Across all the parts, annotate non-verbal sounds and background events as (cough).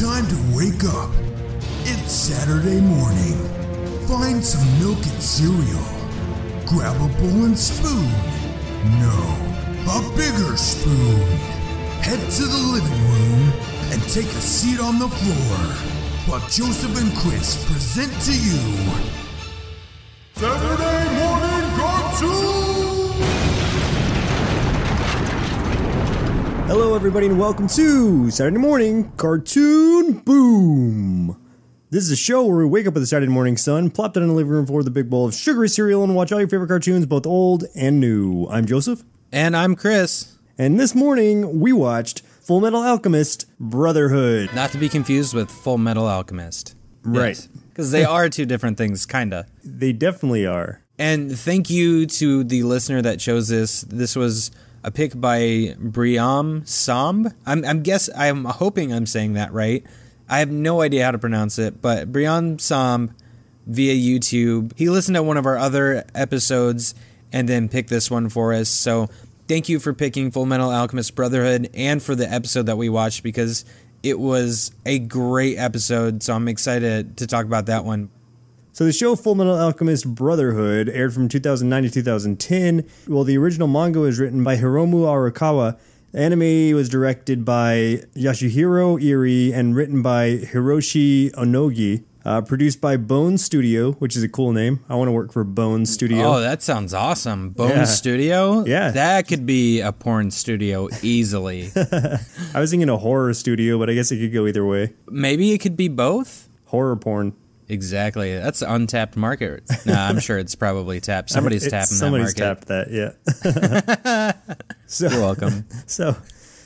Time to wake up. It's Saturday morning. Find some milk and cereal. Grab a bowl and spoon. No, a bigger spoon. Head to the living room and take a seat on the floor while Joseph and Chris present to you Saturday Morning Cartoon! Hello, everybody, and welcome to Saturday Morning Cartoon Boom. This is a show where we wake up with the Saturday morning sun, plop down in the living room floor the big bowl of sugary cereal, and watch all your favorite cartoons, both old and new. I'm Joseph, And I'm Chris. and this morning we watched Full Metal Alchemist Brotherhood. Not to be confused with Full Metal Alchemist. Right. Because they are two different things, kinda. They definitely are. And thank you to the listener that chose this. This was a pick by Briame Samb. I'm, I'm guess I'm hoping I'm saying that right. I have no idea how to pronounce it, but Briame Samb via YouTube. He listened to one of our other episodes and then picked this one for us. So thank you for picking Full Metal Alchemist Brotherhood and for the episode that we watched because it was a great episode. So I'm excited to talk about that one. So the show Full Metal Alchemist Brotherhood aired from 2009 to 2010. Well, the original manga was written by Hiromu Arakawa. The anime was directed by Yasuhiro Irie and written by Hiroshi Onogi. Uh, produced by Bone Studio, which is a cool name. I want to work for Bone Studio. Oh, that sounds awesome. Bone Yeah. Studio? Yeah. That could be a porn studio easily. (laughs) I was thinking a horror studio, but I guess it could go either way. Maybe it could be both? Horror porn. Exactly. That's untapped market. Nah, I'm sure it's probably tapped. (laughs) Somebody's tapping somebody's that market. tapped that, yeah. (laughs) so, You're welcome. (laughs) So,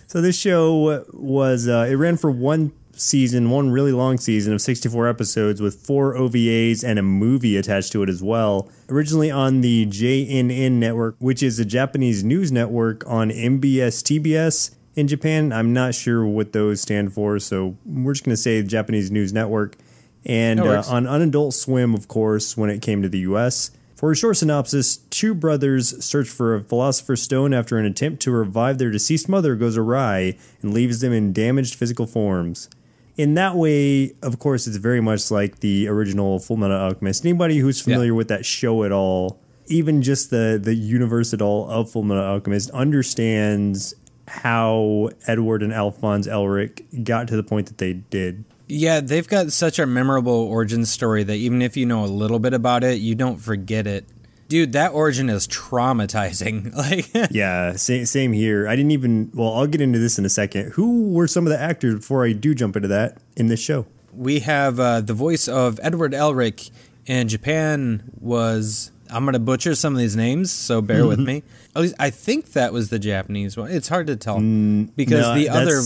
so this show was uh, it ran for one season, one really long season of 64 episodes with four OVAs and a movie attached to it as well. Originally on the JNN network, which is a Japanese news network on MBS TBS in Japan. I'm not sure what those stand for, so we're just going to say Japanese news network. And uh, on Unadult Swim, of course, when it came to the US. For a short synopsis, two brothers search for a philosopher's stone after an attempt to revive their deceased mother goes awry and leaves them in damaged physical forms. In that way, of course, it's very much like the original Full Metal Alchemist. Anybody who's familiar with that show at all, even just the the universe at all of Full Metal Alchemist, understands how Edward and Alphonse Elric got to the point that they did. Yeah, they've got such a memorable origin story that even if you know a little bit about it, you don't forget it. Dude, that origin is traumatizing. (laughs) Like, (laughs) Yeah, same, same here. I didn't even. Well, I'll get into this in a second. Who were some of the actors before I do jump into that in this show? we have uh, the voice of Edward Elric in Japan was I'm gonna butcher some of these names, so bear with me. At least I think that was the Japanese one. It's hard to tell because No, the other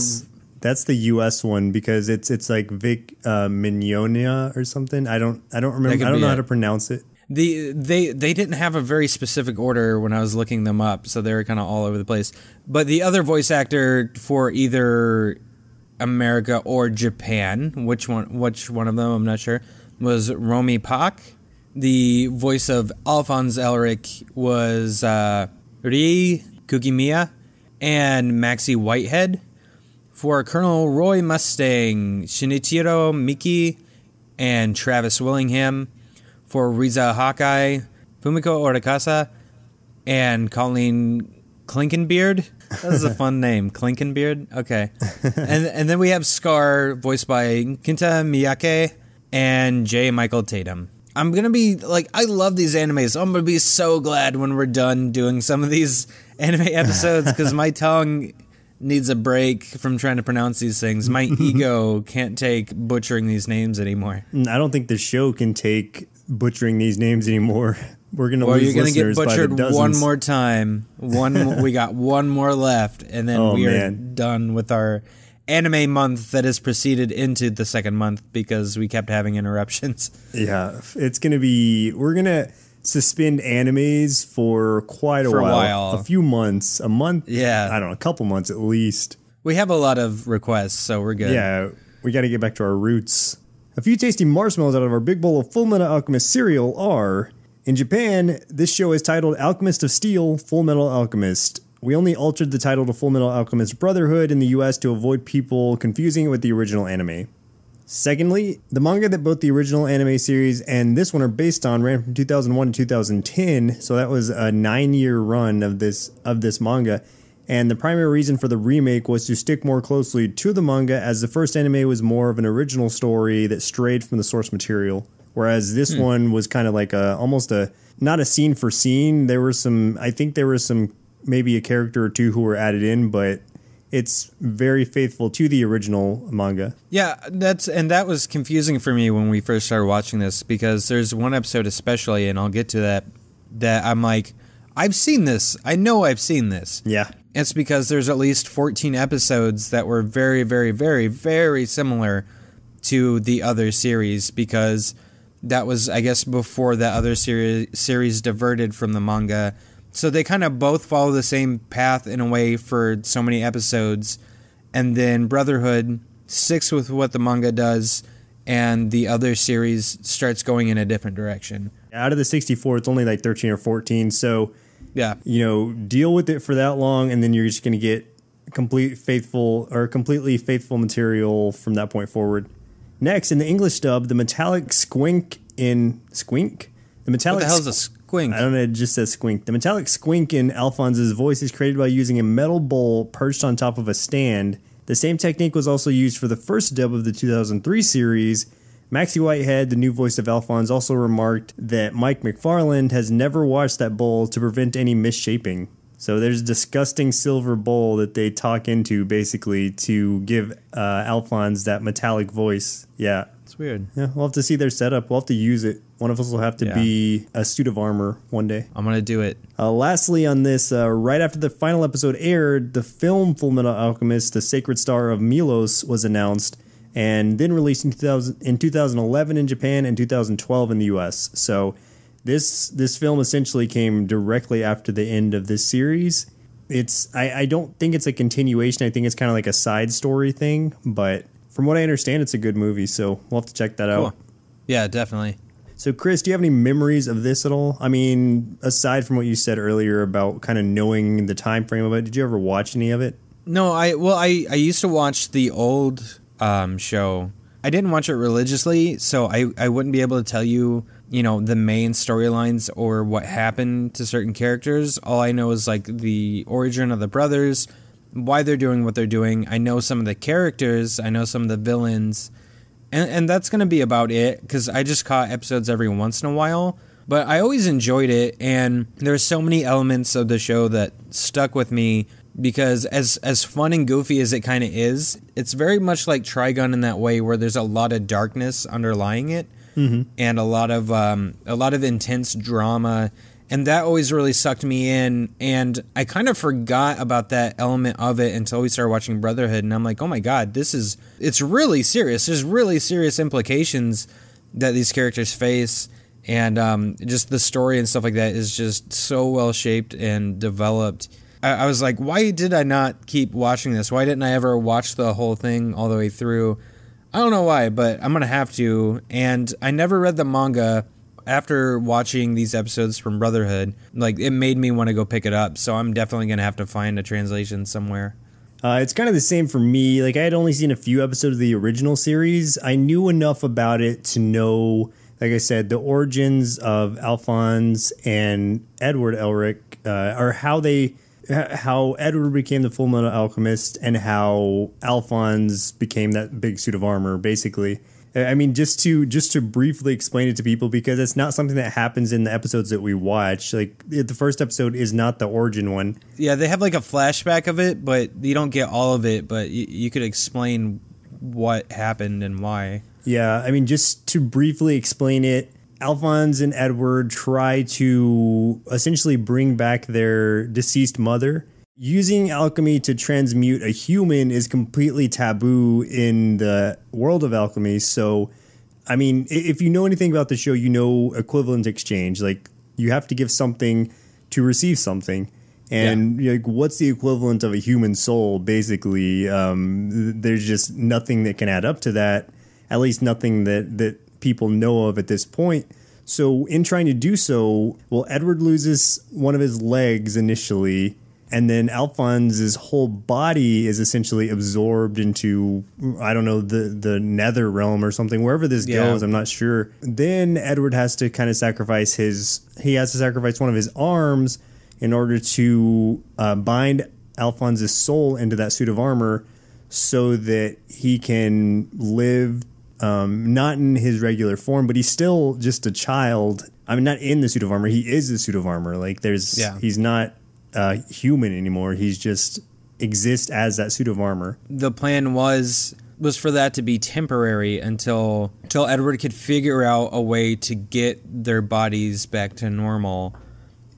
that's- the U.S. one because it's it's like Vic uh, Mignogna or something. I don't I don't remember. I don't know how to pronounce it. the they they didn't have a very specific order when I was looking them up, so they were kind of all over the place. But the other voice actor for either America or Japan, which one which one of them I'm not sure, was Romi Park. The voice of Alphonse Elric was uh, Rie Kugimiya and Maxie Whitehead. For Colonel Roy Mustang, Shinichiro Miki and Travis Willingham. For Riza Hawkeye, Fumiko Orikasa, and Colleen Clinkenbeard. That is a fun (laughs) name, Clinkenbeard. Okay, and and then we have Scar, voiced by Kenta Miyake and J. Michael Tatum. I'm gonna be like, I love these animes. I'm gonna be so glad when we're done doing some of these anime episodes because my tongue needs a break from trying to pronounce these things. My (laughs) ego can't take butchering these names anymore. Mm, I don't think the show can take butchering these names anymore. (laughs) We're gonna Well, lose you're gonna get listeners by the butchered one more time. One, we got (laughs) one more left, and then Oh, we are man. done with our anime month that has proceeded into the second month because we kept having interruptions. Yeah, it's gonna be. We're gonna suspend animes for quite a For a while, while. a few months, a month. Yeah. I don't know, a couple months at least. We have a lot of requests, so we're good. Yeah, we got to get back to our roots. A few tasty marshmallows out of our big bowl of Full Metal Alchemist cereal are in Japan. This show is titled Alchemist of Steel: Full Metal Alchemist, We only altered the title to Full Metal Alchemist Brotherhood in the US to avoid people confusing it with the original anime. Secondly, the manga that both the original anime series and this one are based on ran from 2001 to 2010, so that was a 9-year run of this of this manga. And the primary reason for the remake was to stick more closely to the manga as the first anime was more of an original story that strayed from the source material, whereas this hmm. one was kind of like a almost a not a scene for scene. There were some I think there were some maybe a character or two who were added in, but it's very faithful to the original manga. Yeah, that's and that was confusing for me when we first started watching this because there's one episode especially, and I'll get to that. That I'm like, I've seen this. I know I've seen this. Yeah. It's because there's at least 14 episodes that were very, very, very, very similar to the other series because that was, I guess, before that other series series diverted from the manga. So they kind of both follow the same path in a way for so many episodes, and then Brotherhood sticks with what the manga does, and the other series starts going in a different direction. Out of the 64, it's only like 13 or 14, so Yeah, you know, deal with it for that long, and then you're just going to get complete faithful or completely faithful material from that point forward. Next, in the English dub, the metallic squink in squink, the what metallic the hell is a squink? I don't know. It just says squink. The metallic squink in Alphonse's voice is created by using a metal bowl perched on top of a stand. The same technique was also used for the first dub of the 2003 series. Maxie Whitehead, the new voice of Alphonse, also remarked that Mike McFarland has never washed that bowl to prevent any misshaping. So there's a disgusting silver bowl that they talk into basically to give uh, Alphonse that metallic voice. Yeah. It's weird. Yeah, we'll have to see their setup. We'll have to use it. One of us will have to Yeah. be a suit of armor one day. I'm gonna do it. Uh, lastly, on this, uh, right after the final episode aired, the film Full Metal Alchemist: The Sacred Star of Milos was announced, and then released in 2000, in 2011 in Japan and 2012 in the U.S. So, this this film essentially came directly after the end of this series. It's I, I don't think it's a continuation. I think it's kind of like a side story thing, but from what I understand, it's a good movie. So we'll have to check that out. Yeah, definitely. So, Chris, do you have any memories of this at all? I mean, aside from what you said earlier about kind of knowing the time frame of it, did you ever watch any of it? No, I well, I I used to watch the old um, show. I didn't watch it religiously, so I I wouldn't be able to tell you, you know, the main storylines or what happened to certain characters. All I know is like the origin of the brothers, why they're doing what they're doing. I know some of the characters. I know some of the villains, and and that's gonna be about it because I just caught episodes every once in a while. But I always enjoyed it, and there's so many elements of the show that stuck with me because as as fun and goofy as it kind of is, it's very much like Trigun in that way, where there's a lot of darkness underlying it, and a lot of um, a lot of intense drama, and that always really sucked me in. And I kind of forgot about that element of it until we started watching Brotherhood, and I'm like, oh my god, this is it's really serious. There's really serious implications that these characters face and um, just the story and stuff like that is just so well shaped and developed. I, I was like, why did I not keep watching this? Why didn't I ever watch the whole thing all the way through? I don't know why, but I'm gonna have to. And I never read the manga after watching these episodes from Brotherhood. Like it made me want to go pick it up. So I'm definitely gonna have to find a translation somewhere. Uh, it's kind of the same for me. Like, I had only seen a few episodes of the original series. I knew enough about it to know, like I said, the origins of Alphonse and Edward Elric, uh, or how they. How Edward became the Full Metal Alchemist and how Alphonse became that big suit of armor, basically. I mean, just to just to briefly explain it to people because it's not something that happens in the episodes that we watch. Like the first episode is not the origin one. Yeah, they have like a flashback of it, but you don't get all of it. But you, you could explain what happened and why. Yeah, I mean, just to briefly explain it, Alphonse and Edward try to essentially bring back their deceased mother. Using alchemy to transmute a human is completely taboo in the world of alchemy. So, I mean, if you know anything about the show, you know equivalent exchange. Like, you have to give something to receive something. And like, what's the equivalent of a human soul? Basically, um, there's just nothing that can add up to that. At least nothing that that people know of at this point. So, in trying to do so, well, Edward loses one of his legs initially, and then Alphonse's whole body is essentially absorbed into I don't know the the nether realm or something wherever this Yeah. goes I'm not sure then Edward has to kind of sacrifice his he has to sacrifice one of his arms in order to uh, bind Alphonse's soul into that suit of armor so that he can live um, not in his regular form, but he's still just a child. I mean, not in the suit of armor. He is the suit of armor. Like there's, Yeah. he's not uh, human anymore. He's just exists as that suit of armor. the plan was was for that to be temporary until until Edward could figure out a way to get their bodies back to normal.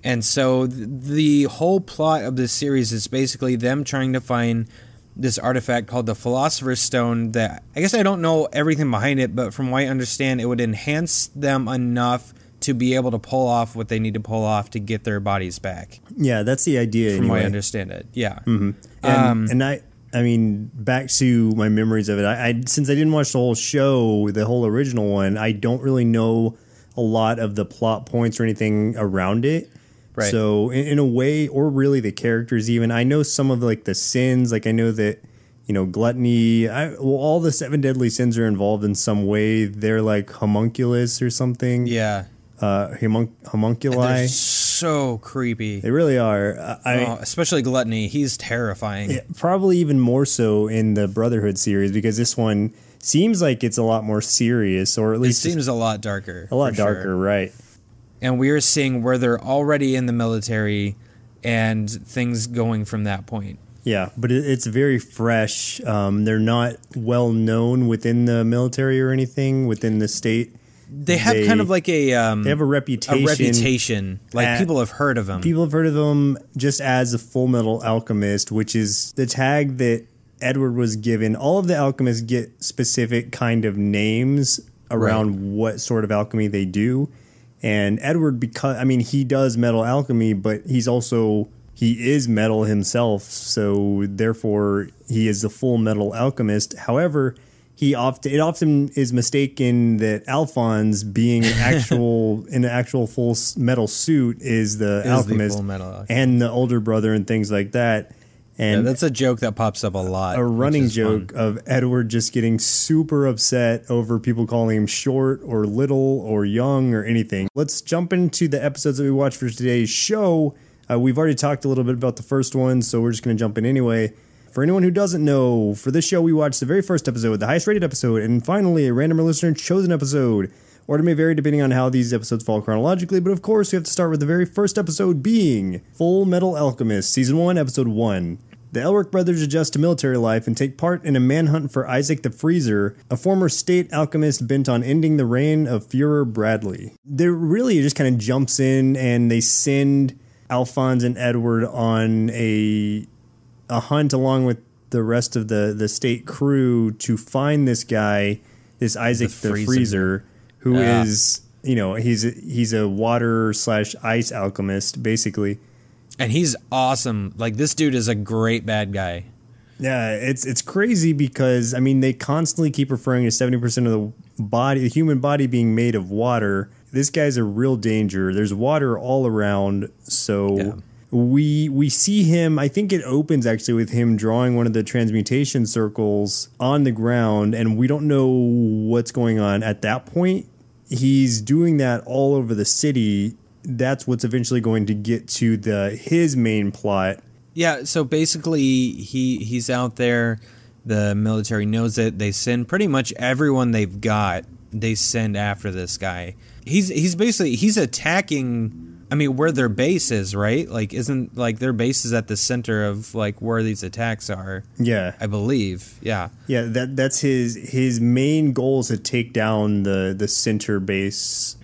And so th- the whole plot of this series is basically them trying to find this artifact called the Philosopher's Stone that I guess I don't know everything behind it, but from what I understand, it would enhance them enough to be able to pull off what they need to pull off to get their bodies back. Yeah, that's the idea. From what I understand it. Yeah. and, Um, and I, I mean, back to my memories of it. I, I since I didn't watch the whole show, the whole original one, I don't really know a lot of the plot points or anything around it. Right. So in, in a way, or really the characters, even I know some of like the sins. Like I know that you know gluttony. I, well, all the seven deadly sins are involved in some way. They're like homunculus or something. Yeah. Uh, homun- homunculi. They're so creepy. They really are. I, I Oh, especially Gluttony. He's terrifying. Yeah, probably even more so in the Brotherhood series because this one seems like it's a lot more serious, or at It least seems a lot darker. a lot for sure. darker, right? And we're seeing where they're already in the military and things going from that point. Yeah, but it's very fresh. Um, they're not well known within the military or anything within the state. They have They- kind of like a um, They have a a reputation. reputation. Like at- people have heard of them. People have heard of them just as a Full Metal Alchemist, which is the tag that Edward was given. All of the alchemists get specific kind of names around what sort of alchemy they do. And Edward, because I mean, he does metal alchemy, but he's also he is metal himself, so therefore he is the full metal alchemist. However, he often it often is mistaken that Alphonse, being an (laughs) actual in an actual full metal suit, is the the alchemist metal alchemist. and the older brother and things like that. Yeah, And that's a joke that pops up a lot. a running joke fun. of Edward just getting super upset over people calling him short or little or young or anything. Let's jump into the episodes that we watched for today's show. Uh, we've already talked a little bit about the first one, so we're just going to jump in anyway. For anyone who doesn't know, for this show, we watched the very first episode, the highest rated episode, and finally, a random listener chosen episode. Order may vary depending on how these episodes fall chronologically, but of course, we have to start with the very first episode being Full Metal Alchemist, Season 1, Episode 1. The Elric brothers adjust to military life and take part in a manhunt for Isaac the Freezer, a former state alchemist bent on ending the reign of Führer Bradley. They really just kind of jumps in and they send Alphonse and Edward on a a hunt along with the rest of the the state crew to find this guy, this Isaac The the, Freezer. Who is Yeah. you know he's a, he's a water slash ice alchemist basically. and he's awesome. Like this dude is a great bad guy. Yeah, it's it's crazy because I mean they constantly keep referring to seventy percent of the body, the human body, being made of water. This guy's a real danger. There's water all around, so Yeah. We we see him. I think it opens actually with him drawing one of the transmutation circles on the ground, and we don't know what's going on at that point. He's doing that all over the city. That's what's eventually going to get to the his main plot. Yeah, so basically he he's out there. The military knows it. They send pretty much everyone they've got. They send after this guy. He's he's basically he's attacking. I mean, where their base is, right? Like, isn't like their base is at the center of like where these attacks are? Yeah, I believe. Yeah. Yeah, that that's his his main goal is to take down the the center base.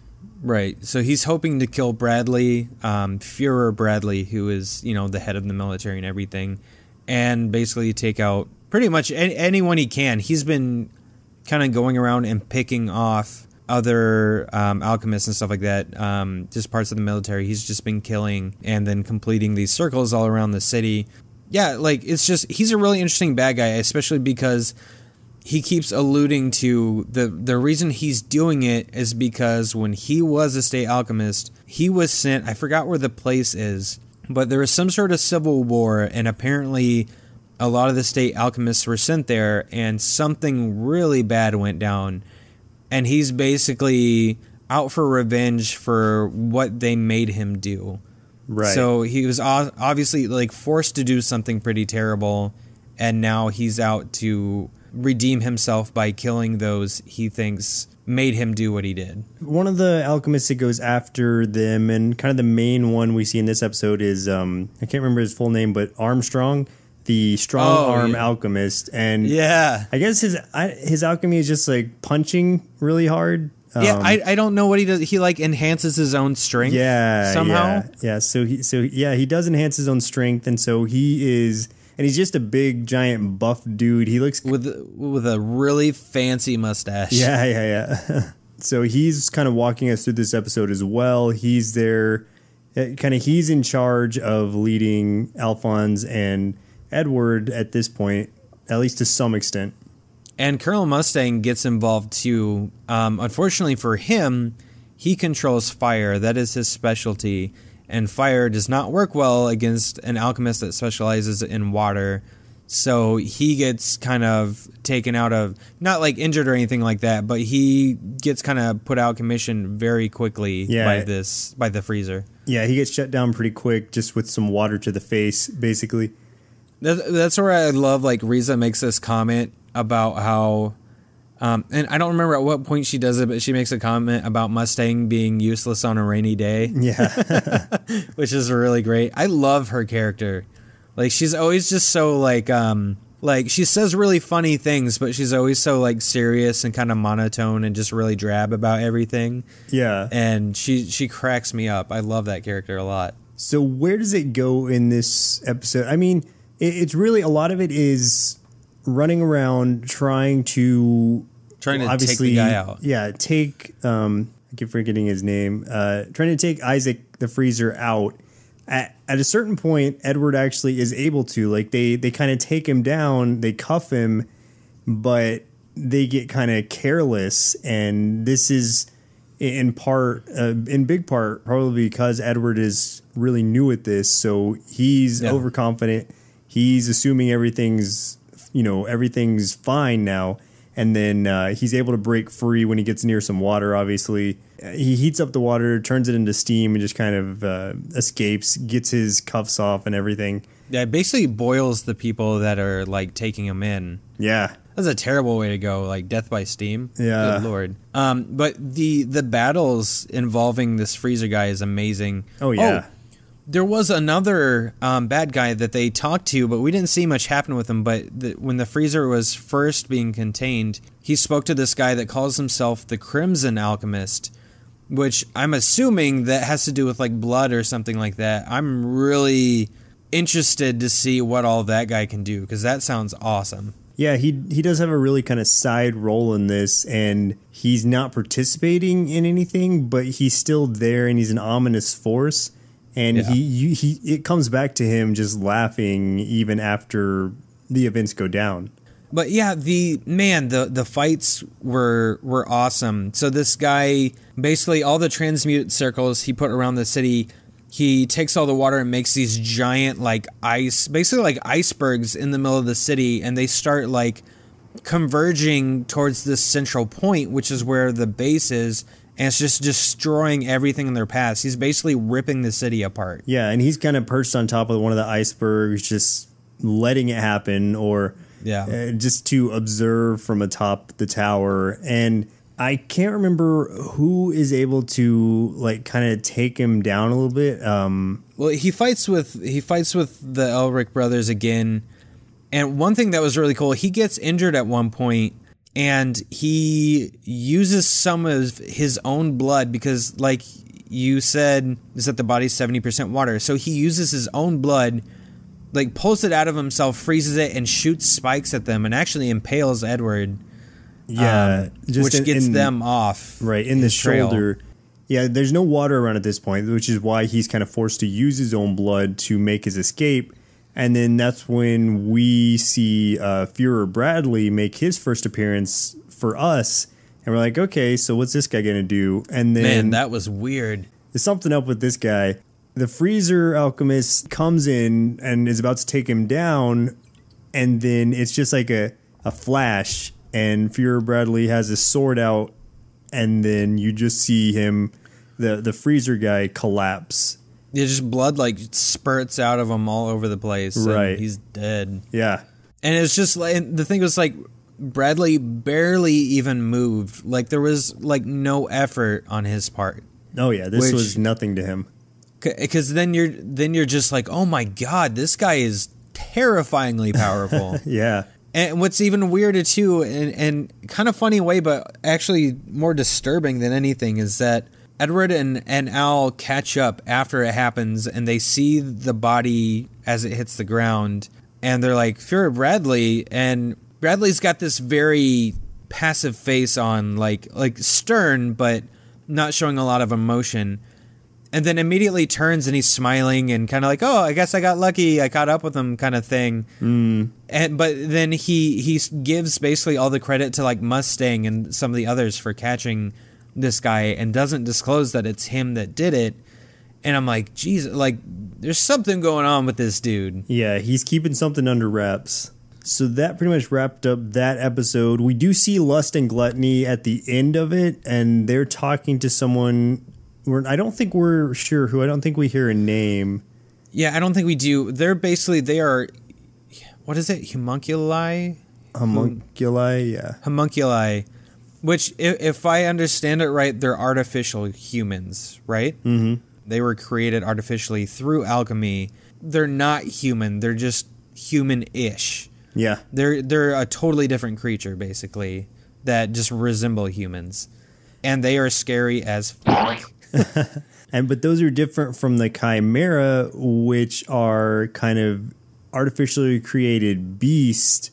Right. So he's hoping to kill Bradley, um, Führer Bradley, who is, you know, the head of the military and everything, and basically take out pretty much any, anyone he can. He's been kind of going around and picking off other um, alchemists and stuff like that, um, just parts of the military. He's just been killing and then completing these circles all around the city. Yeah, like it's just he's a really interesting bad guy, especially because he keeps alluding to the the reason he's doing it is because when he was a state alchemist, he was sent. I forgot where the place is, But there was some sort of civil war, and apparently a lot of the state alchemists were sent there, and something really bad went down. And he's basically out for revenge for what they made him do. Right. So he was obviously like forced to do something pretty terrible, and now he's out to redeem himself by killing those he thinks made him do what he did. One of the alchemists that goes after them, and kind of the main one we see in this episode is um, I can't remember his full name, but Armstrong, the strong Oh, arm yeah. alchemist, and Yeah. I guess his I, his alchemy is just like punching really hard. yeah, Um, I, I don't know what he does. He like enhances his own strength. yeah somehow. yeah, yeah. So he so yeah he does enhance his own strength, and so he is, and he's just a big giant buff dude. He looks with with a really fancy mustache. Yeah, yeah, yeah. (laughs) so he's kind of walking us through this episode as well. He's there, kind of. He's in charge of leading Alphonse and Edward at this point, at least to some extent. And Colonel Mustang gets involved too. Um, unfortunately for him, he controls fire. That is his specialty. And fire does not work well against an alchemist that specializes in water. So he gets kind of taken out of, not like injured or anything like that, but he gets kind of put out of commission very quickly Yeah. by this, by the freezer. Yeah, he gets shut down pretty quick, just with some water to the face, basically. That, that's where I love like Riza makes this comment about how, um, and I don't remember at what point she does it, but she makes a comment about Mustang being useless on a rainy day, Yeah, (laughs) (laughs) which is really great. I love her character. Like she's always just so like um like she says really funny things, but she's always so like serious and kind of monotone and just really drab about everything. yeah. And she she cracks me up. I love that character a lot. So where does it go in this episode? I mean, it's really a lot of it is running around trying to Trying to take obviously the guy out. Yeah, take um, I keep forgetting his name. Uh, trying to take Isaac the freezer out. At, at a certain point, Edward actually is able to like they they kind of take him down, they cuff him, but they get kind of careless, and this is in part, uh, in big part, probably because Edward is really new at this, so he's Yeah. overconfident. He's assuming everything's, you know, everything's fine now, and then uh, he's able to break free when he gets near some water. Obviously, Uh, he heats up the water, turns it into steam, and just kind of uh, escapes, gets his cuffs off, and everything. Yeah, it basically boils the people that are like taking him in. Yeah, That's a terrible way to go, like death by steam. Yeah. Good lord. Um, but the the battles involving this freezer guy is amazing. Oh, yeah. There was another um, bad guy that they talked to, but we didn't see much happen with him. But the, when the freezer was first being contained, he spoke to this guy that calls himself the Crimson Alchemist, which I'm assuming that has to do with like blood or something like that. I'm really interested to see what all that guy can do because that sounds awesome. Yeah, he he does have a really kind of side role in this, and he's not participating in anything, but he's still there, and he's an ominous force. And Yeah. he you, he it comes back to him just laughing even after the events go down. But yeah, the man, the the fights were were awesome. So this guy basically all the transmute circles he put around the city, he takes all the water and makes these giant like ice, basically like icebergs in the middle of the city, and they start like converging towards this central point, which is where the base is, and it's just destroying everything in their paths. He's basically ripping the city apart. Yeah, and he's kind of perched on top of one of the icebergs, just letting it happen, or Yeah. uh, just to observe from atop the tower. And I can't remember who is able to like kind of take him down a little bit. Um, Well, he fights with he fights with the Elric brothers again, and one thing that was really cool, he gets injured at one point, and he uses some of his own blood because, like you said, is that the body's seventy percent water, so he uses his own blood, like pulls it out of himself, freezes it, and shoots spikes at them, and actually impales Edward, yeah, um, which in- gets in- them off right in the trail. shoulder. Yeah, there's no water around at this point, which is why he's kind of forced to use his own blood to make his escape. And then that's when we see uh, Führer Bradley make his first appearance for us, and we're like, okay, so what's this guy gonna do? And then Man, that was weird. there's something up with this guy. the freezer alchemist comes in and is about to take him down, and then it's just like a, a flash, and Fuhrer Bradley has his sword out, and then you just see him, the, the freezer guy, collapse. Yeah, just blood like spurts out of him all over the place. and Right. he's dead. Yeah. And it's just like the thing was like Bradley barely even moved. Like there was like no effort on his part. Oh, yeah. This Which- was nothing to him. Because then you're then you're just like, oh my god, this guy is terrifyingly powerful. (laughs) Yeah. And what's even weirder too, and, and kind of funny way, but actually more disturbing than anything, is that Edward and, and Al catch up after it happens, and they see the body as it hits the ground, and they're like, "Fuhrer Bradley," and Bradley's got this very passive face on, like like stern, but not showing a lot of emotion and then immediately turns and he's smiling and kind of like, "Oh, I guess I got lucky. I caught up with him," kind of thing. Mm. And but then he he gives basically all the credit to like Mustang and some of the others for catching this guy and doesn't disclose that it's him that did it. And I'm like, Jesus, like there's something going on with this dude. Yeah, he's keeping something under wraps. So that pretty much wrapped up that episode. We do see Lust and Gluttony at the end of it, and they're talking to someone. We're, I don't think we're sure who. I don't think we hear a name. Yeah, I don't think we do. They're basically they are, what is it? Homunculi. Homunculi, yeah. homunculi, which, if, if I understand it right, they're artificial humans, right? Mm-hmm. They were created artificially through alchemy. They're not human. They're just human-ish. Yeah. They're they're a totally different creature, basically, that just resemble humans, and they are scary as fuck. (laughs) (laughs) And but those are different from the chimera, which are kind of artificially created beast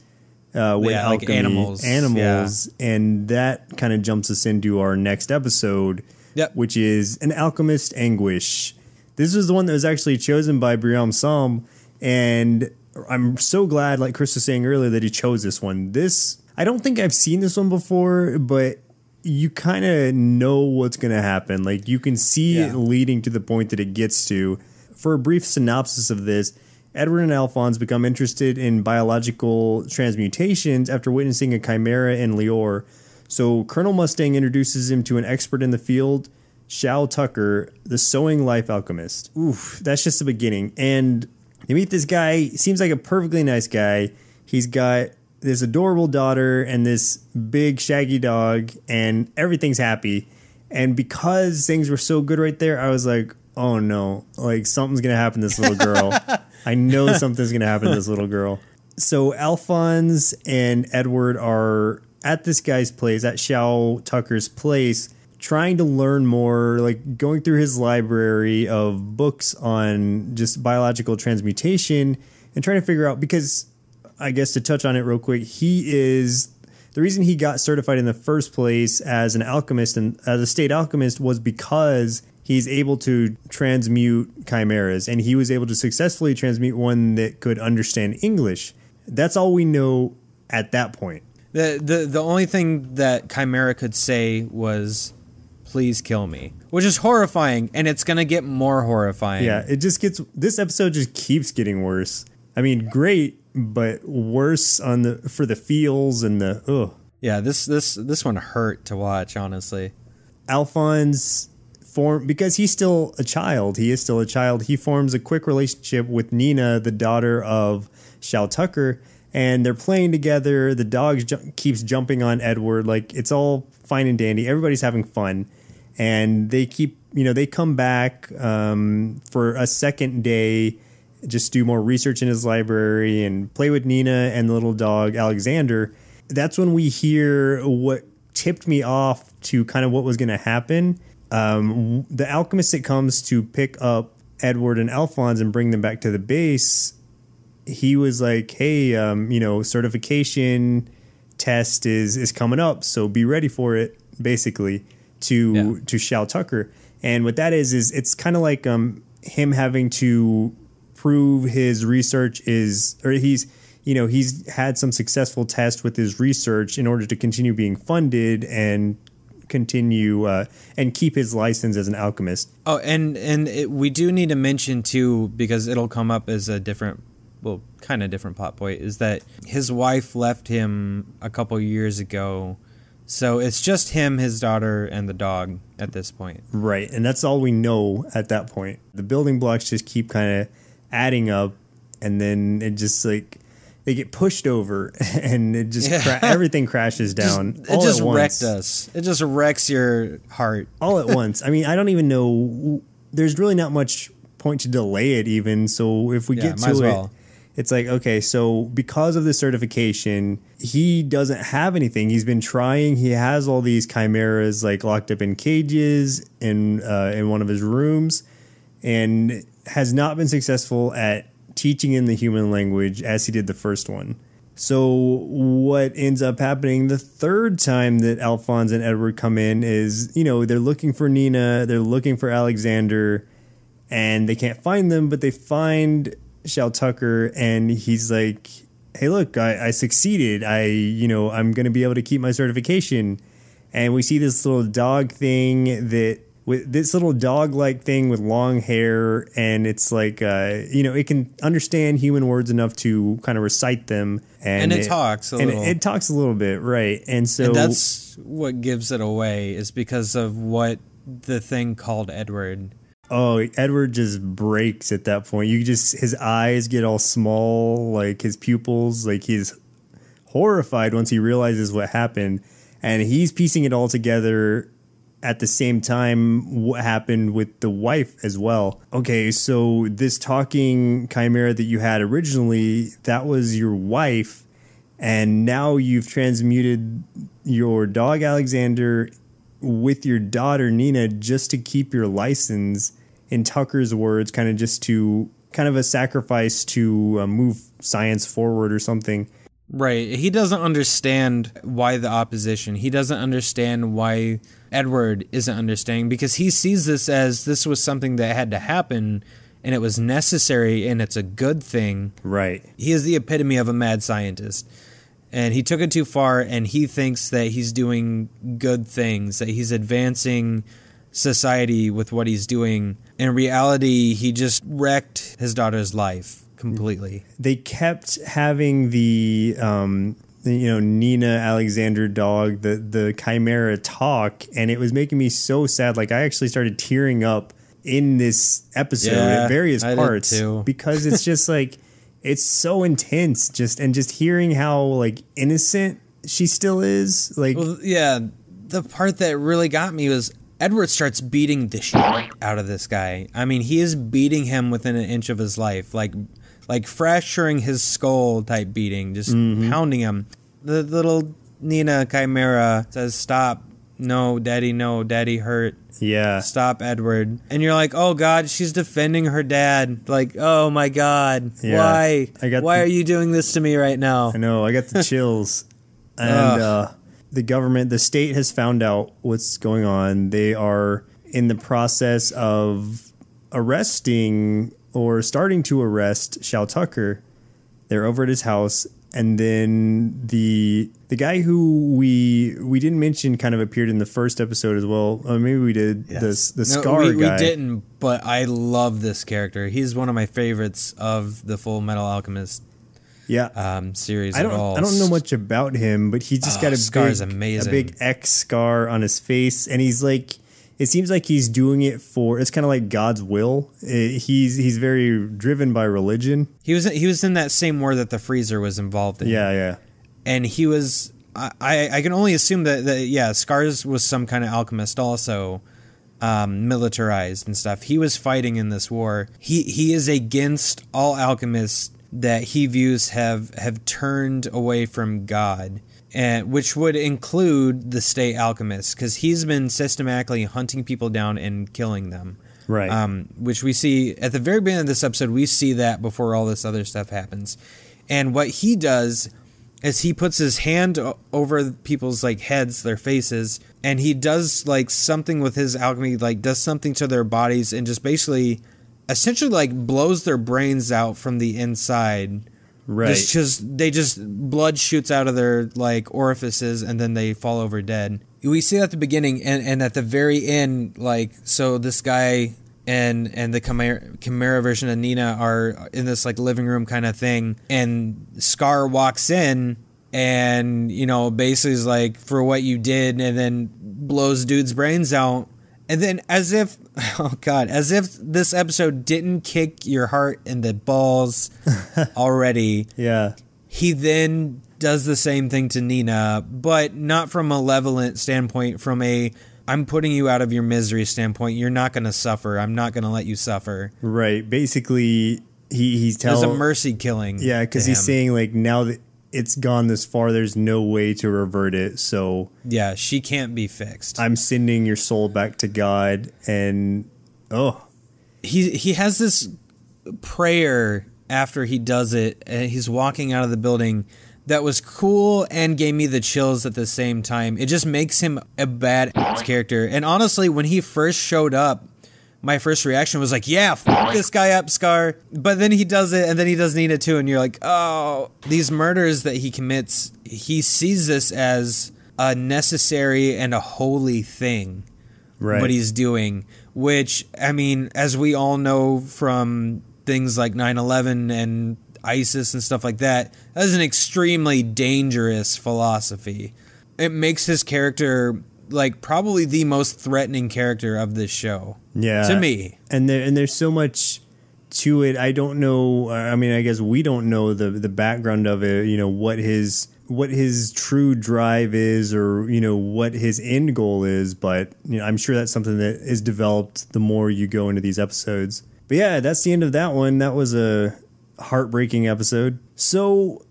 uh, with Yeah, like alchemy, animals, animals, and that kind of jumps us into our next episode, Yep. which is an alchemist anguish. This was the one that was actually chosen by Briame Sam, and I'm so glad, like Chris was saying earlier, that he chose this one. This I don't think I've seen this one before, but you kind of know what's going to happen. Like you can see Yeah. it leading to the point that it gets to. For a brief synopsis of this, Edward and Alphonse become interested in biological transmutations after witnessing a chimera in Lior. So Colonel Mustang introduces him to an expert in the field, Shou Tucker, the sewing life alchemist. Oof, that's just the beginning. And you meet this guy, seems like a perfectly nice guy. He's got this adorable daughter and this big shaggy dog, and everything's happy. And because things were so good right there, I was like, oh no, like something's gonna happen to this little girl. (laughs) I know something's gonna happen to this little girl. So Alphonse and Edward are at this guy's place, at Shou Tucker's place, trying to learn more, like going through his library of books on just biological transmutation and trying to figure out because I guess to touch on it real quick, he is the reason he got certified in the first place as an alchemist and as a state alchemist was because he's able to transmute chimeras and he was able to successfully transmute one that could understand English. That's all we know at that point. The the the only thing that Chimera could say was, "Please kill me," which is horrifying, and it's gonna get more horrifying. Yeah, it just gets this episode just keeps getting worse. I mean, great, but worse on the for the feels and the ugh. yeah. This this this one hurt to watch, honestly. Alphonse form because he's still a child. He is still a child. He forms a quick relationship with Nina, the daughter of Shou Tucker, and they're playing together. The dog ju- keeps jumping on Edward, like it's all fine and dandy. Everybody's having fun, and they keep you know they come back um, for a second day. Just do more research in his library and play with Nina and the little dog Alexander. That's when we hear what tipped me off to kind of what was going to happen. Um, the alchemist that comes to pick up Edward and Alphonse and bring them back to the base, he was like, "Hey, um, you know, certification test is is coming up, so be ready for it." Basically, to Yeah. to Shou Tucker, and what that is is it's kind of like um him having to prove his research is or he's you know he's had some successful test with his research in order to continue being funded and continue uh, and keep his license as an alchemist. Oh, and and it, we do need to mention too because it'll come up as a different, well, kind of different plot point is that his wife left him a couple years ago, so it's just him, his daughter, and the dog at this point. Right, and that's all we know at that point. The building blocks just keep kind of adding up, and then it just like they get pushed over, (laughs) and it just Yeah. cra- everything crashes down. Just- all it just at once. wrecked us. It just wrecks your heart. all at (laughs) once. I mean, I don't even know. There's really not much point to delay it, even. So if we Yeah, get to it, well. it's like okay. So because of the certification, he doesn't have anything. He's been trying. He has all these chimeras like locked up in cages in uh, in one of his rooms, and has not been successful at teaching in the human language as he did the first one. So what ends up happening the third time that Alphonse and Edward come in is, you know, they're looking for Nina, they're looking for Alexander, and they can't find them, but they find Shou Tucker, and he's like, "Hey, look, I, I succeeded. I, you know, I'm going to be able to keep my certification." And we see this little dog thing that with this little dog-like thing with long hair, and it's like, uh, you know, it can understand human words enough to kind of recite them, and, And it talks a and little. It, it talks a little bit, right? And so and that's what gives it away is because of what the thing called Edward. Oh, Edward just breaks at that point. You just his eyes get all small, like his pupils, like he's horrified once he realizes what happened, and he's piecing it all together at the same time what happened with the wife as well. Okay, so this talking chimera that you had originally, that was your wife, and now you've transmuted your dog Alexander with your daughter Nina just to keep your license in Tucker's words kind of just to kind of a sacrifice to uh, move science forward or something Right. He doesn't understand why the opposition. He doesn't understand why Edward isn't understanding because he sees this as this was something that had to happen and it was necessary and it's a good thing. right He is the epitome of a mad scientist. And he took it too far and he thinks that he's doing good things, that he's advancing society with what he's doing. In reality, he just wrecked his daughter's life completely. they kept having the um you know Nina Alexander dog the the chimera talk and it was making me so sad like I actually started tearing up in this episode Yeah, at various I parts (laughs) because it's just like it's so intense just and just hearing how like innocent she still is like Well, yeah, the part that really got me was Edward starts beating the shit out of this guy. I mean, he is beating him within an inch of his life, like like fracturing his skull type beating, just pounding him. The little Nina Chimera says, "Stop! No, Daddy, no, Daddy hurt." yeah Stop, Edward. And you're like, oh God, she's defending her dad. Like, oh my God, Yeah, why? I got why the- are you doing this to me right now? I know. I got the (laughs) chills. and uh, the government, the state has found out what's going on. They are in the process of arresting or starting to arrest Shou Tucker. They're over at his house. And then the the guy who we we didn't mention kind of appeared in the first episode as well. Uh, maybe we did the the No, scar we, guy. we didn't, but I love this character. He's one of my favorites of the Full Metal Alchemist Yeah, um, series. I don't at all. I don't know much about him, but he's just Oh, got a Scar big, is amazing. a big X scar on his face, and he's like, it seems like he's doing it for. It's kind of like God's will. Eh, he's he's very driven by religion. He was he was in that same war that the Freezer was involved in. Yeah, yeah, and he was. I I, I can only assume that, that yeah, Scars was some kind of alchemist also. Um, militarized and stuff. He was fighting in this war. He he is against all alchemists that he views have have turned away from God, and which would include the state alchemist, because he's been systematically hunting people down and killing them. right. Um, which we see at the very beginning of this episode. We see that before all this other stuff happens, and what he does is he puts his hand over people's like heads, their faces, and he does like something with his alchemy, like does something to their bodies, and just basically, essentially like blows their brains out from the inside Right. Just, just they just blood shoots out of their like orifices and then they fall over dead. We see that at the beginning and, and at the very end, like so this guy and and the Chimera, Chimera version of Nina are in this like living room kind of thing, and Scar walks in and you know basically is like for what you did, and then blows dude's brains out. And then, as if, (laughs) oh God, as if this episode didn't kick your heart in the balls (laughs) already, Yeah. he then does the same thing to Nina, but not from a malevolent standpoint, from a I'm putting you out of your misery standpoint. You're not going to suffer. I'm not going to let you suffer. Right. Basically, he he's There's telling a mercy killing. Yeah, because he's saying like now that it's gone this far, there's no way to revert it. So yeah, she can't be fixed. I'm sending your soul back to God, and oh, he he has this prayer after he does it and he's walking out of the building that was cool and gave me the chills at the same time it just makes him a bad character and honestly when he first showed up my first reaction was like yeah fuck this guy up scar but then he does it and then he does nina too and you're like oh these murders that he commits he sees this as a necessary and a holy thing right. what he's doing, which I mean, as we all know from things like 9/11 and ISIS and stuff like that, that is an extremely dangerous philosophy. It makes his character like probably the most threatening character of this show. yeah, To me. and there and there's so much to it. I don't know. I mean, I guess we don't know the the background of it. You know what his what his true drive is, or you know what his end goal is. But you know, I'm sure that's something that is developed the more you go into these episodes. But yeah, that's the end of that one. That was a heartbreaking episode. So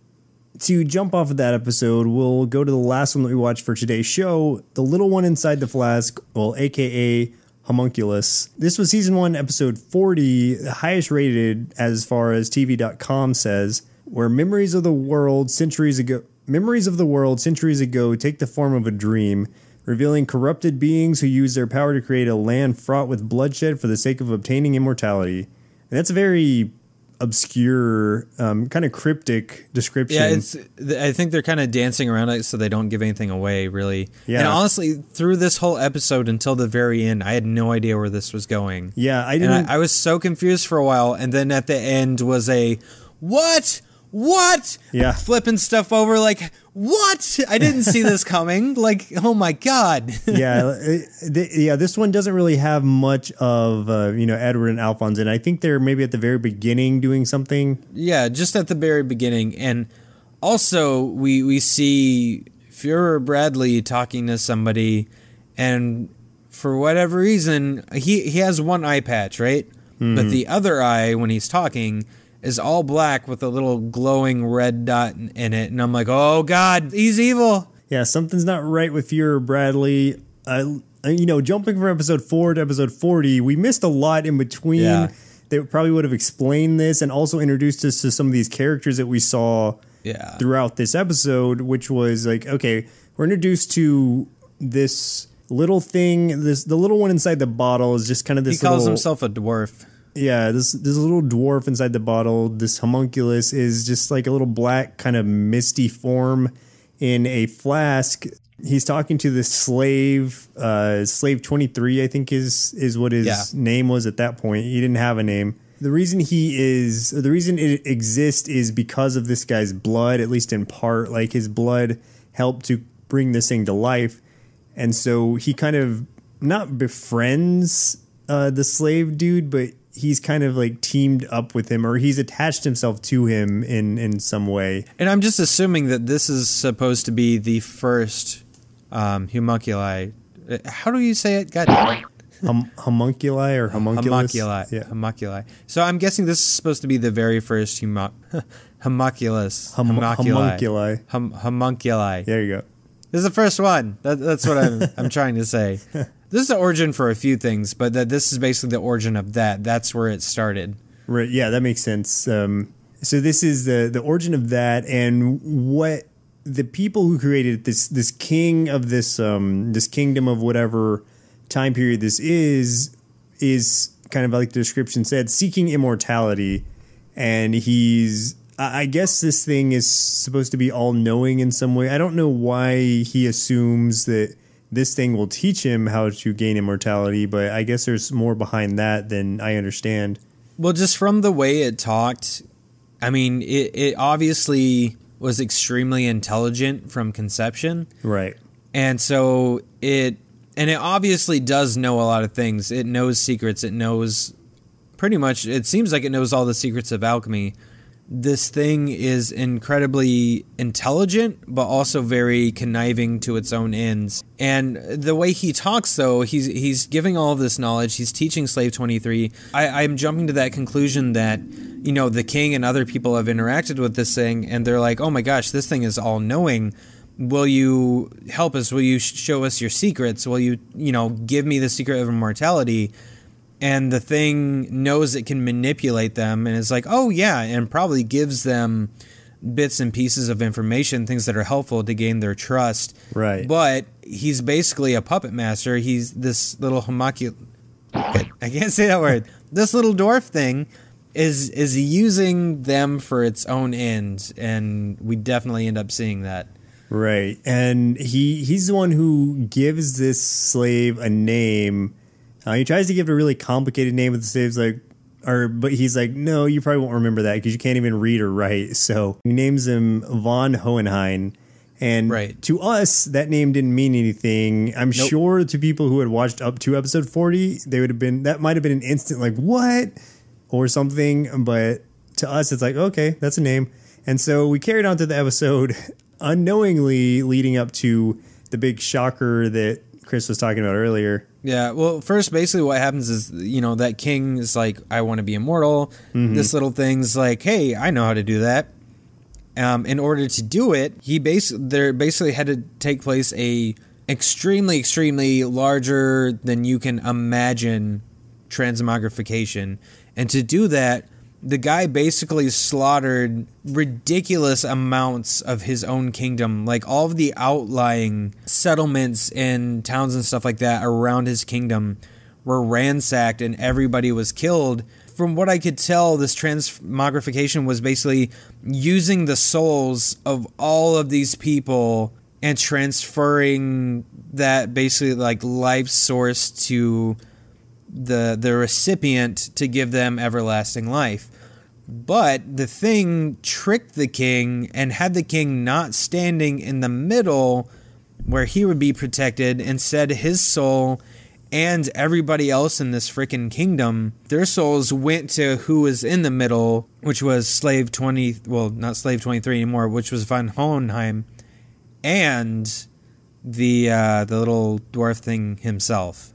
to jump off of that episode, we'll go to the last one that we watched for today's show, The Little One Inside the Flask, well, aka Homunculus. This was season one, episode 40, the highest rated as far as TV.com says, where memories of the world centuries ago memories of the world centuries ago take the form of a dream, revealing corrupted beings who use their power to create a land fraught with bloodshed for the sake of obtaining immortality. And that's a very obscure, um, kind of cryptic description. Yeah, it's. I think they're kind of dancing around it so they don't give anything away, really. Yeah. And honestly, through this whole episode until the very end, I had no idea where this was going. yeah, I didn't. I, I was so confused for a while, and then at the end was a what? What? Yeah. Flipping stuff over like what? I didn't see this (laughs) coming. Like, oh my god. yeah, th- yeah. This one doesn't really have much of uh, you know Edward and Alphonse, and I think they're maybe at the very beginning doing something. yeah, just at the very beginning, and also we we see Führer Bradley talking to somebody, and for whatever reason, he he has one eye patch, right? But the other eye, when he's talking, is all black with a little glowing red dot in it, and I'm like, oh god, he's evil. Yeah, something's not right with Führer Bradley. Uh, you know, jumping from episode four to episode forty, we missed a lot in between. Yeah. They probably would have explained this and also introduced us to some of these characters that we saw Yeah. throughout this episode, which was like, okay, we're introduced to this little thing. This the little one inside the bottle is just kind of this. He calls little, himself a dwarf. Yeah, this this little dwarf inside the bottle, this homunculus is just like a little black kind of misty form in a flask. He's talking to this slave, uh, slave twenty three, I think is is what his Yeah. name was at that point. He didn't have a name. The reason he is, the reason it exists is because of this guy's blood, at least in part. Like his blood helped to bring this thing to life, and so he kind of not befriends uh, the slave dude, but he's kind of like teamed up with him, or he's attached himself to him in in some way. And I'm just assuming that this is supposed to be the first um, homunculi. Uh, How do you say it? God, Hum, homunculi or homunculus? homunculi. Yeah. Homunculi. So I'm guessing this is supposed to be the very first humu- (laughs) homunculus. Hum- homunculi. Hum- homunculi. There you go. This is the first one. That, that's what I'm, I'm trying to say. (laughs) This is the origin for a few things, but that this is basically the origin of that. That's where it started. Right. Yeah, that makes sense. Um, so this is the the origin of that, and what the people who created this this king of this um, this kingdom of whatever time period this is is kind of like the description said, seeking immortality, and he's I guess this thing is supposed to be all knowing in some way. I don't know why he assumes that this thing will teach him how to gain immortality, but I guess there's more behind that than I understand. Well, just from the way it talked, I mean, it, it obviously was extremely intelligent from conception. Right. And so it, and it obviously does know a lot of things. It knows secrets. It knows pretty much, it seems like it knows all the secrets of alchemy. This thing is incredibly intelligent, but also very conniving to its own ends. And the way he talks, though, he's he's giving all of this knowledge. He's teaching Slave Twenty Three. I'm jumping to that conclusion that you know the king and other people have interacted with this thing, and they're like, "Oh my gosh, this thing is all knowing." will you help us will you show us your secrets will you you know give me the secret of immortality and the thing knows it can manipulate them and is like oh yeah and probably gives them bits and pieces of information things that are helpful to gain their trust Right. but he's basically a puppet master he's this little homocul i can't say that word this little dwarf thing is is using them for its own end and we definitely end up seeing that Right. And he he's the one who gives this slave a name. Uh, he tries to give it a really complicated name, but the slave's like, or but he's like, no, you probably won't remember that because you can't even read or write. So he names him von Hohenheim. And Right. to us, that name didn't mean anything. I'm Nope. sure to people who had watched up to episode 40, they would have been, that might have been an instant like, what? Or something. But to us, it's like, okay, that's a name. And so we carried on to the episode (laughs) unknowingly leading up to the big shocker that Chris was talking about earlier. Yeah, well, first, basically, what happens is, you know, that king is like, I want to be immortal. This little thing's like, hey, I know how to do that. Um, in order to do it, he bas- there basically had to take place a extremely, extremely larger than you can imagine transmogrification, and to do that, the guy basically slaughtered ridiculous amounts of his own kingdom, like all of the outlying settlements and towns and stuff like that around his kingdom were ransacked and everybody was killed. From what I could tell, this transmogrification was basically using the souls of all of these people and transferring that basically like life source to the the recipient to give them everlasting life. But the thing tricked the king and had the king not standing in the middle where he would be protected. and said his soul and everybody else in this freaking kingdom, their souls went to who was in the middle, which was slave 20, well, not slave 23 anymore, which was von Hohenheim, and the uh, the little dwarf thing himself.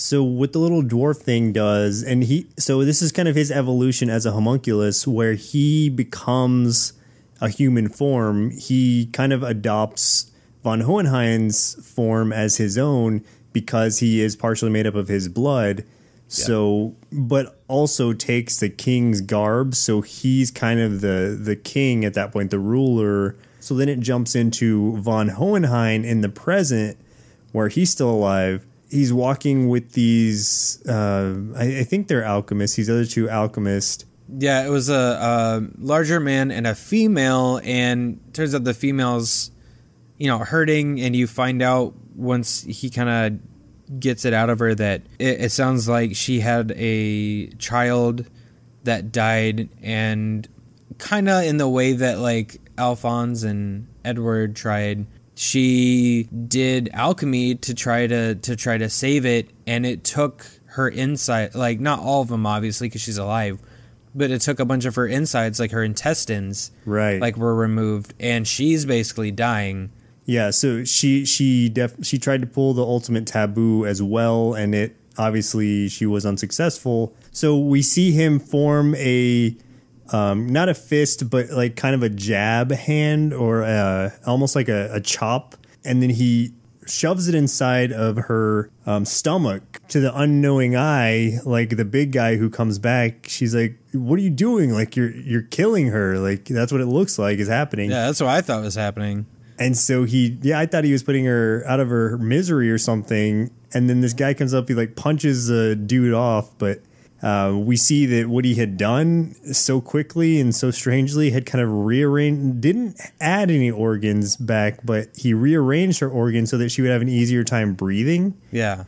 So what the little dwarf thing does, and he so this is kind of his evolution as a homunculus, where he becomes a human form. He kind of adopts von Hohenheim's form as his own because he is partially made up of his blood. So, but also takes the king's garb. So he's kind of the the king at that point, the ruler. So then it jumps into von Hohenheim in the present, where he's still alive. He's walking with these. Uh, I, I think they're alchemists. These other two alchemists. Yeah, it was a, a larger man and a female, and turns out the female's, you know, hurting, and you find out once he kind of gets it out of her that it, it sounds like she had a child that died, and kind of in the way that like Alphonse and Edward tried. She did alchemy to try to to try to save it, and it took her inside, like not all of them, obviously, because she's alive but it took a bunch of her insides, like her intestines, Right. like were removed, and she's basically dying. Yeah, so she she def, she tried to pull the ultimate taboo as well, and it obviously she was unsuccessful. So we see him form a um, not a fist, but like kind of a jab hand or uh almost like a, a chop, and then he shoves it inside of her um, stomach to the unknowing eye like the big guy who comes back. She's like what are you doing? Like you're you're killing her. Like that's what it looks like is happening. Yeah, that's what I thought was happening. and so he, yeah, I thought he was putting her out of her misery or something. And then this guy comes up, he like punches the dude off, but Uh, we see that what he had done so quickly and so strangely had kind of rearranged, didn't add any organs back, but he rearranged her organs so that she would have an easier time breathing Yeah.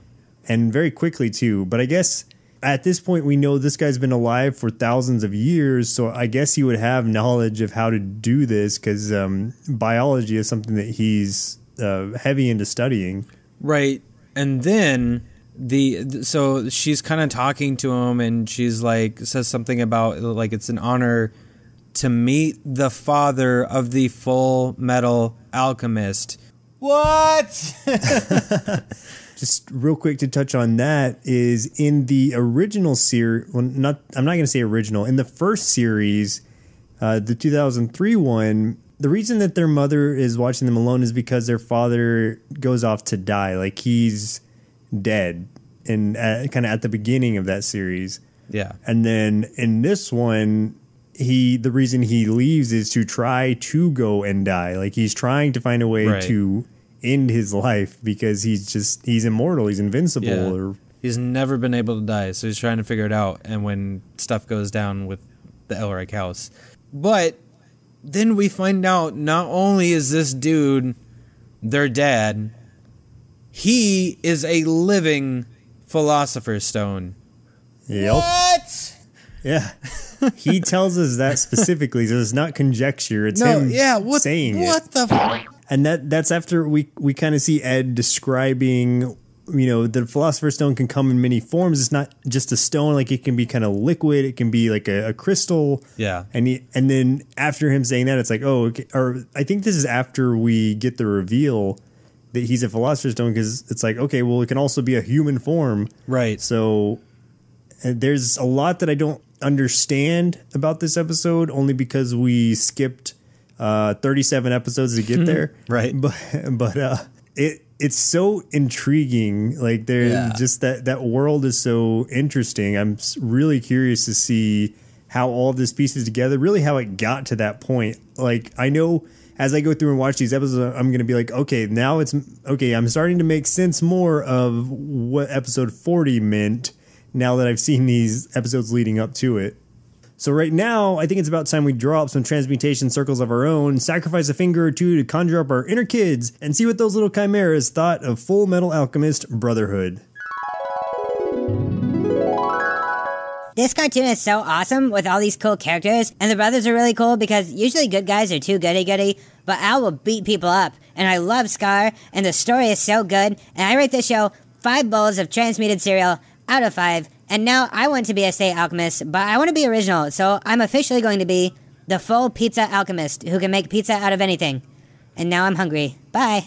and very quickly too. But I guess at this point we know this guy's been alive for thousands of years, so I guess he would have knowledge of how to do this because um, biology is something that he's uh, heavy into studying. Right. And then the so she's kind of talking to him and she's like says something about like it's an honor to meet the father of the full metal alchemist. What? (laughs) Just real quick to touch on that is in the original series. Well, not I'm not going to say original. In the first series, uh, the 2003 one, the reason that their mother is watching them alone is because their father goes off to die. Like he's dead, and uh, kind of at the beginning of that series. yeah. And then in this one, he the reason he leaves is to try to go and die. Like he's trying to find a way Right. to end his life because he's just he's immortal, he's invincible Yeah. or He's never been able to die, so he's trying to figure it out. And when stuff goes down with the Elric house, but then we find out not only is this dude their dad, he is a living philosopher's stone. Yep. What? Yeah. (laughs) he tells us that specifically, so it's not conjecture. It's No, him yeah. What? saying it. what the? F- And that that's after we we kind of see Ed describing you know the philosopher's stone can come in many forms it's not just a stone like it can be kind of liquid it can be like a, a crystal Yeah. and he, and then after him saying that it's like oh okay. or i think this is after we get the reveal that he's a philosopher's stone because it's like okay well it can also be a human form right. so there's a lot that I don't understand about this episode only because we skipped uh, 37 episodes to get there. (laughs) Right. But but uh, it it's so intriguing. Like there Yeah. just that that world is so interesting. I'm really curious to see how all of this pieces together, really how it got to that point. Like I know as I go through and watch these episodes, I'm going to be like, okay, now it's okay. I'm starting to make sense more of what episode 40 meant now that I've seen these episodes leading up to it. So right now, I think it's about time we draw up some transmutation circles of our own, sacrifice a finger or two to conjure up our inner kids, and see what those little chimeras thought of Full Metal Alchemist Brotherhood. This cartoon is so awesome with all these cool characters, and the brothers are really cool because usually good guys are too goody goody, but Al will beat people up. And I love Scar, and the story is so good, and I rate this show five bowls of transmuted cereal out of five. And now I want to be a state alchemist, but I want to be original, so I'm officially going to be the full pizza alchemist who can make pizza out of anything. And now I'm hungry. Bye.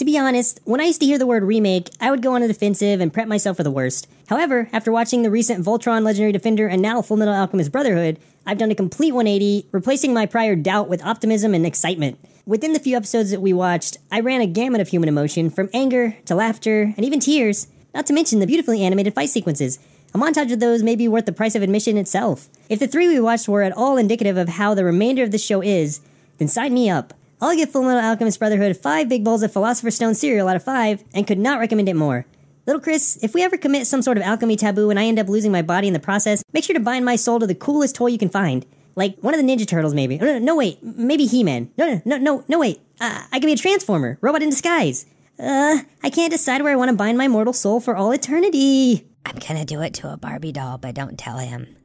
To be honest, when I used to hear the word remake, I would go on the defensive and prep myself for the worst. However, after watching the recent Voltron Legendary Defender and now Full Metal Alchemist Brotherhood, I've done a complete 180, replacing my prior doubt with optimism and excitement. Within the few episodes that we watched, I ran a gamut of human emotion from anger to laughter and even tears, not to mention the beautifully animated fight sequences. A montage of those may be worth the price of admission itself. If the three we watched were at all indicative of how the remainder of the show is, then sign me up. I'll give Full Metal Alchemist Brotherhood five big bowls of Philosopher's Stone cereal out of five, and could not recommend it more. Little Chris, if we ever commit some sort of alchemy taboo and I end up losing my body in the process, make sure to bind my soul to the coolest toy you can find. Like one of the Ninja Turtles, maybe. No, no, no wait. Maybe He Man. No, no, no, no, no, wait. Uh, I could be a Transformer, robot in disguise. Uh, I can't decide where I want to bind my mortal soul for all eternity. I'm gonna do it to a Barbie doll, but don't tell him.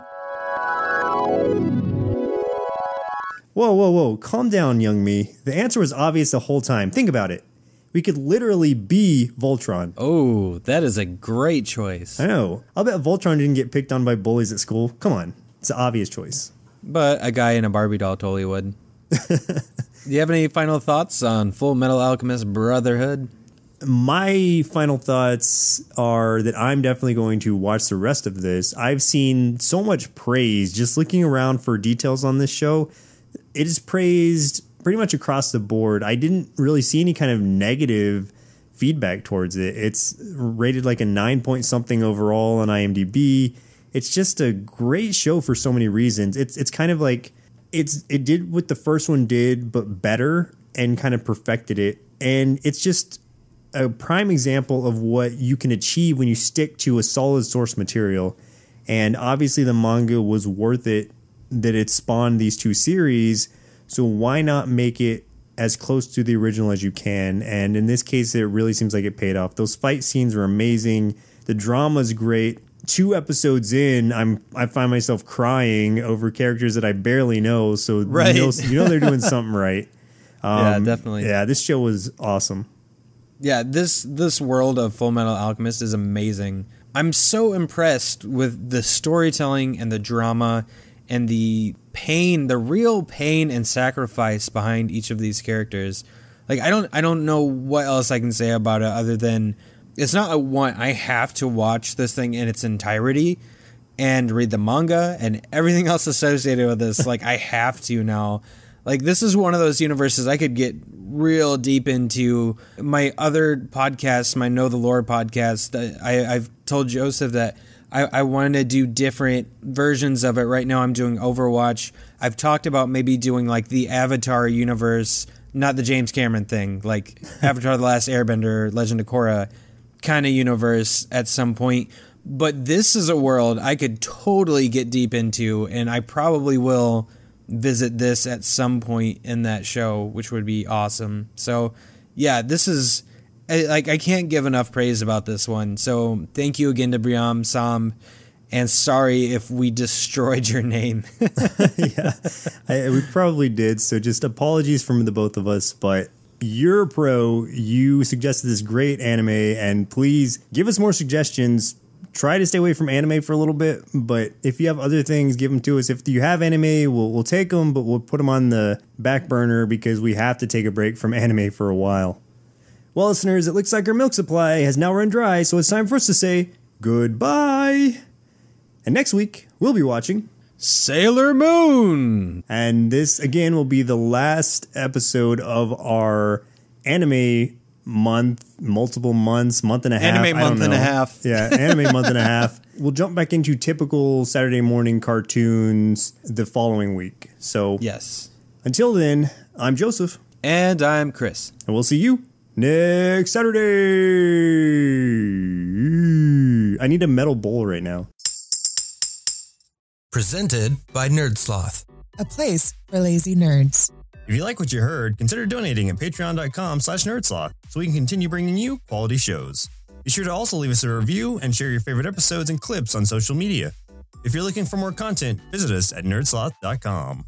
Whoa, whoa, whoa. Calm down, young me. The answer was obvious the whole time. Think about it. We could literally be Voltron. Oh, that is a great choice. I know. I'll bet Voltron didn't get picked on by bullies at school. Come on. It's an obvious choice. But a guy in a Barbie doll totally would. Do (laughs) you have any final thoughts on Full Metal Alchemist Brotherhood? my final thoughts are that I'm definitely going to watch the rest of this. I've seen so much praise just looking around for details on this show. It is praised pretty much across the board. I didn't really see any kind of negative feedback towards it. It's rated like a 9 point something overall on IMDb. It's just a great show for so many reasons. It's it's kind of like it's it did what the first one did but better and kind of perfected it. And it's just a prime example of what you can achieve when you stick to a solid source material. And obviously, the manga was worth it that it spawned these two series. So why not make it as close to the original as you can? And in this case, it really seems like it paid off. Those fight scenes were amazing. The drama's great. Two episodes in, I'm I find myself crying over characters that I barely know. So Right. you, know, you know they're doing something (laughs) right. yeah, Um, definitely. Yeah, this show was awesome. Yeah, this this world of Full Metal Alchemist is amazing. I'm so impressed with the storytelling and the drama and the pain, the real pain and sacrifice behind each of these characters. Like I don't I don't know what else I can say about it other than it's not a one I have to watch this thing in its entirety and read the manga and everything (laughs) else associated with this. like I have to now. Like this is one of those universes I could get real deep into. My other podcast, my Know the Lore podcast, I, I've told Joseph that I, I wanted to do different versions of it. Right now, I'm doing Overwatch. I've talked about maybe doing like the Avatar universe, not the James Cameron thing, like (laughs) Avatar: The Last Airbender, Legend of Korra kind of universe at some point. But this is a world I could totally get deep into, and I probably will visit this at some point in that show, which would be awesome. So, yeah, this is I- like I can't give enough praise about this one. So, thank you again to Briame Samb, and sorry if we destroyed your name. (laughs) yeah, I, we probably did. So just apologies from the both of us, but you're a pro. You suggested this great anime, and please give us more suggestions. Try to stay away from anime for a little bit, but if you have other things, give them to us. If you have anime, we'll we'll take them, but we'll put them on the back burner because we have to take a break from anime for a while. Well, listeners, it looks like our milk supply has now run dry, so it's time for us to say goodbye. And next week, we'll be watching Sailor Moon. and this again will be the last episode of our anime month, multiple months, month and a half. Anime month and a half. (laughs) Yeah, anime month and a half. We'll jump back into typical Saturday morning cartoons the following week. So Yes. until then, I'm Joseph, And I'm Chris. and we'll see you next Saturday. I need a metal bowl right now. Presented by Nerd Sloth, a place for lazy nerds. If you like what you heard, consider donating at patreon.com slash nerdsloth so we can continue bringing you quality shows. Be sure to also leave us a review and share your favorite episodes and clips on social media. If you're looking for more content, visit us at nerdsloth.com.